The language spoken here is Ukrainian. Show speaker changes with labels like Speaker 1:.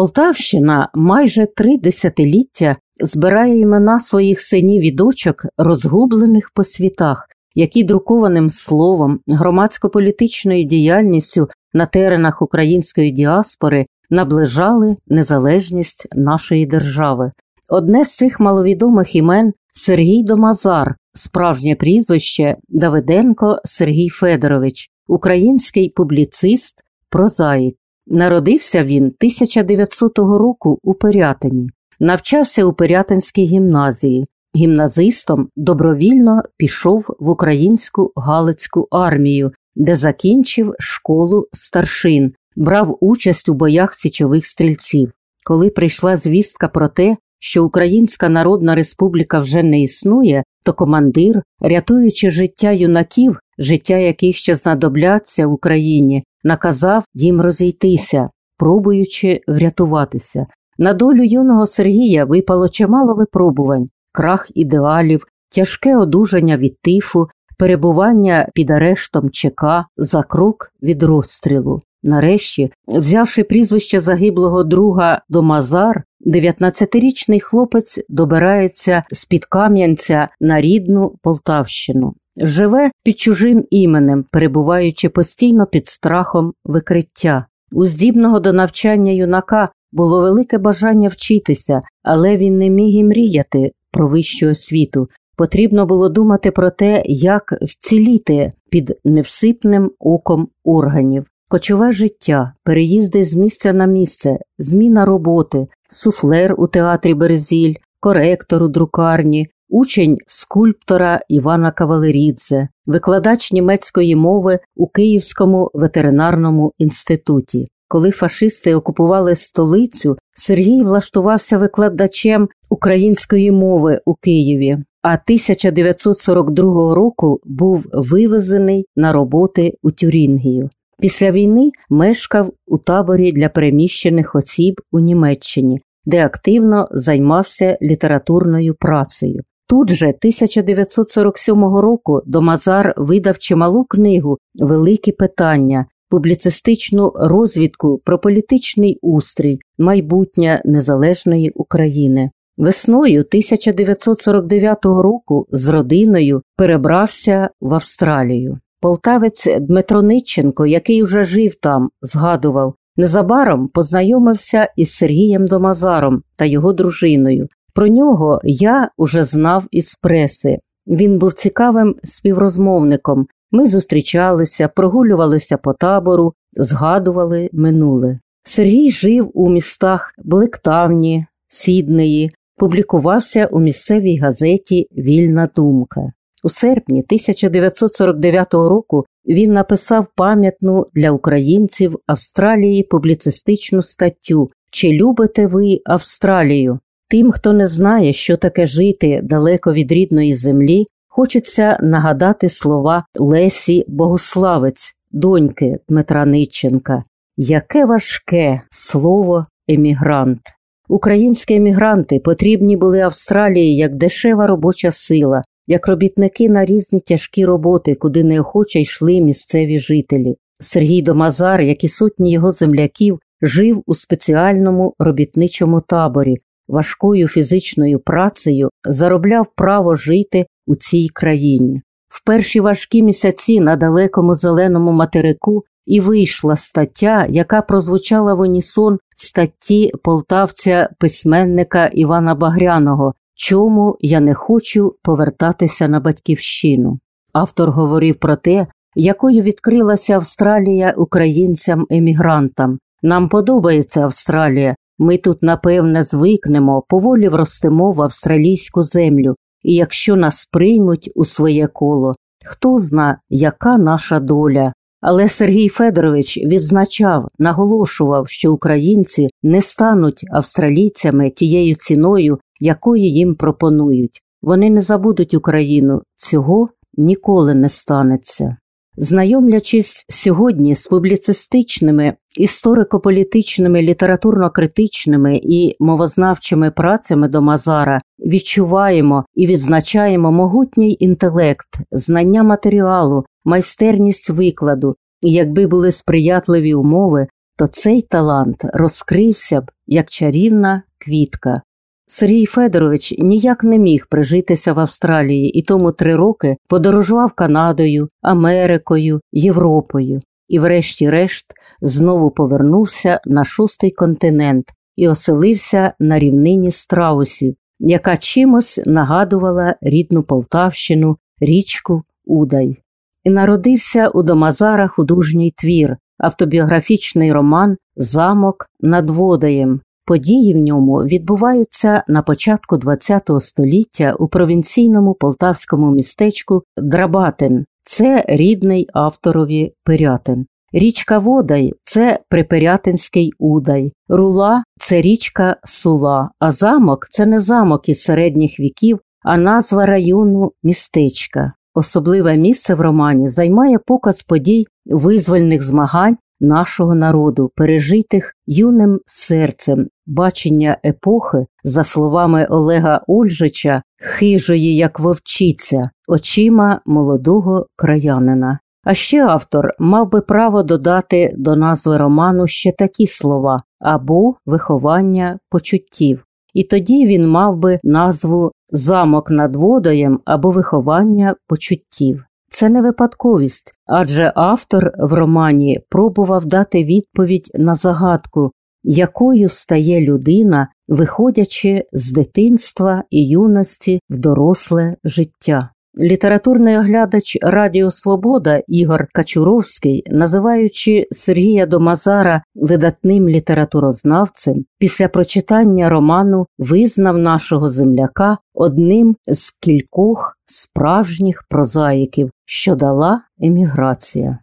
Speaker 1: Полтавщина майже три десятиліття збирає імена своїх синів і дочок, розгублених по світах, які друкованим словом, громадсько-політичною діяльністю на теренах української діаспори наближали незалежність нашої держави. Одне з цих маловідомих імен Сергій Домазар, справжнє прізвище Давиденко Сергій Федорович, український публіцист, прозаїк. Народився він 1900 року у Пирятині, навчався у Пирятинській гімназії. Гімназистом добровільно пішов в українську Галицьку армію, де закінчив школу старшин, брав участь у боях січових стрільців. Коли прийшла звістка про те, що Українська Народна Республіка вже не існує, то командир, рятуючи життя юнаків, життя яких ще знадобляться Україні, наказав їм розійтися, пробуючи врятуватися. На долю юного Сергія випало чимало випробувань, крах ідеалів, тяжке одужання від тифу, перебування під арештом ЧК за крок від розстрілу. Нарешті, взявши прізвище загиблого друга до Мазар, 19-річний хлопець добирається з під Кам'янця на рідну Полтавщину, живе під чужим іменем, перебуваючи постійно під страхом викриття. У здібного до навчання юнака було велике бажання вчитися, але він не міг і мріяти про вищу освіту. Потрібно було думати про те, як вціліти під невсипним оком органів. Кочове життя, переїзди з місця на місце, зміна роботи, суфлер у театрі Березіль, коректор у друкарні, учень скульптора Івана Кавалерідзе, викладач німецької мови у Київському ветеринарному інституті. Коли фашисти окупували столицю, Сергій влаштувався викладачем української мови у Києві, а 1942 року був вивезений на роботи у Тюрінгію. Після війни мешкав у таборі для переміщених осіб у Німеччині, де активно займався літературною працею. Тут же 1947 року Домазар видав чималу книгу Великі питання, публіцистичну розвідку про політичний устрій, майбутнє незалежної України. Весною 1949 року з родиною перебрався в Австралію. Полтавець Дмитро Ниченко, який вже жив там, згадував, незабаром познайомився із Сергієм Домазаром та його дружиною. Про нього я уже знав із преси. Він був цікавим співрозмовником. Ми зустрічалися, прогулювалися по табору, згадували минуле. Сергій жив у містах Блектавні, Сіднеї, публікувався у місцевій газеті Вільна думка. У серпні 1949 року він написав пам'ятну для українців Австралії публіцистичну статтю Чи любите ви Австралію? Тим, хто не знає, що таке жити далеко від рідної землі, хочеться нагадати слова Лесі Богославець, доньки Дмитра Ниченка. Яке важке слово емігрант. Українські емігранти потрібні були Австралії як дешева робоча сила, як робітники на різні тяжкі роботи, куди неохоче йшли місцеві жителі. Сергій Домазар, як і сотні його земляків, жив у спеціальному робітничому таборі, важкою фізичною працею заробляв право жити у цій країні. В перші важкі місяці на далекому зеленому материку і вийшла стаття, яка прозвучала в унісон статті полтавця письменника Івана Багряного Чому я не хочу повертатися на батьківщину. Автор говорив про те, якою відкрилася Австралія українцям-емігрантам. Нам подобається Австралія, ми тут, напевне, звикнемо, поволі вростемо в австралійську землю, і якщо нас приймуть у своє коло, хто зна, яка наша доля. Але Сергій Федорович відзначав, наголошував, що українці не стануть австралійцями тією ціною, якої їм пропонують. Вони не забудуть Україну, цього ніколи не станеться. Знайомлячись сьогодні з публіцистичними, історико-політичними, літературно-критичними і мовознавчими працями до Мазара, відчуваємо і відзначаємо могутній інтелект, знання матеріалу, майстерність викладу, і якби були сприятливі умови, то цей талант розкрився б як чарівна квітка. Сергій Федорович ніяк не міг прижитися в Австралії і тому три роки подорожував Канадою, Америкою, Європою і, врешті-решт, знову повернувся на шостий континент і оселився на рівнині страусів, яка чимось нагадувала рідну Полтавщину, річку Удай. І народився у Домазара художній твір, автобіографічний роман Замок над Водаєм. Події в ньому відбуваються на початку ХХ століття у провінційному полтавському містечку Драбатин. Це рідний авторові Пирятин. Річка Водай це Припирятинський Удай, рула це річка Сула, а замок це не замок із середніх віків, а назва району містечка. Особливе місце в романі займає показ подій визвольних змагань нашого народу, пережитих юним серцем, бачення епохи, за словами Олега Ольжича, хижої, як вовчиця, очима молодого краянина. А ще автор мав би право додати до назви роману ще такі слова або виховання почуттів, і тоді він мав би назву Замок над водоєм або виховання почуттів. Це не випадковість, адже автор в романі пробував дати відповідь на загадку, якою стає людина, виходячи з дитинства і юності в доросле життя. Літературний оглядач Радіо Свобода Ігор Качуровський, називаючи Сергія Домазара видатним літературознавцем, після прочитання роману визнав нашого земляка одним з кількох справжніх прозаїків, що дала еміграція.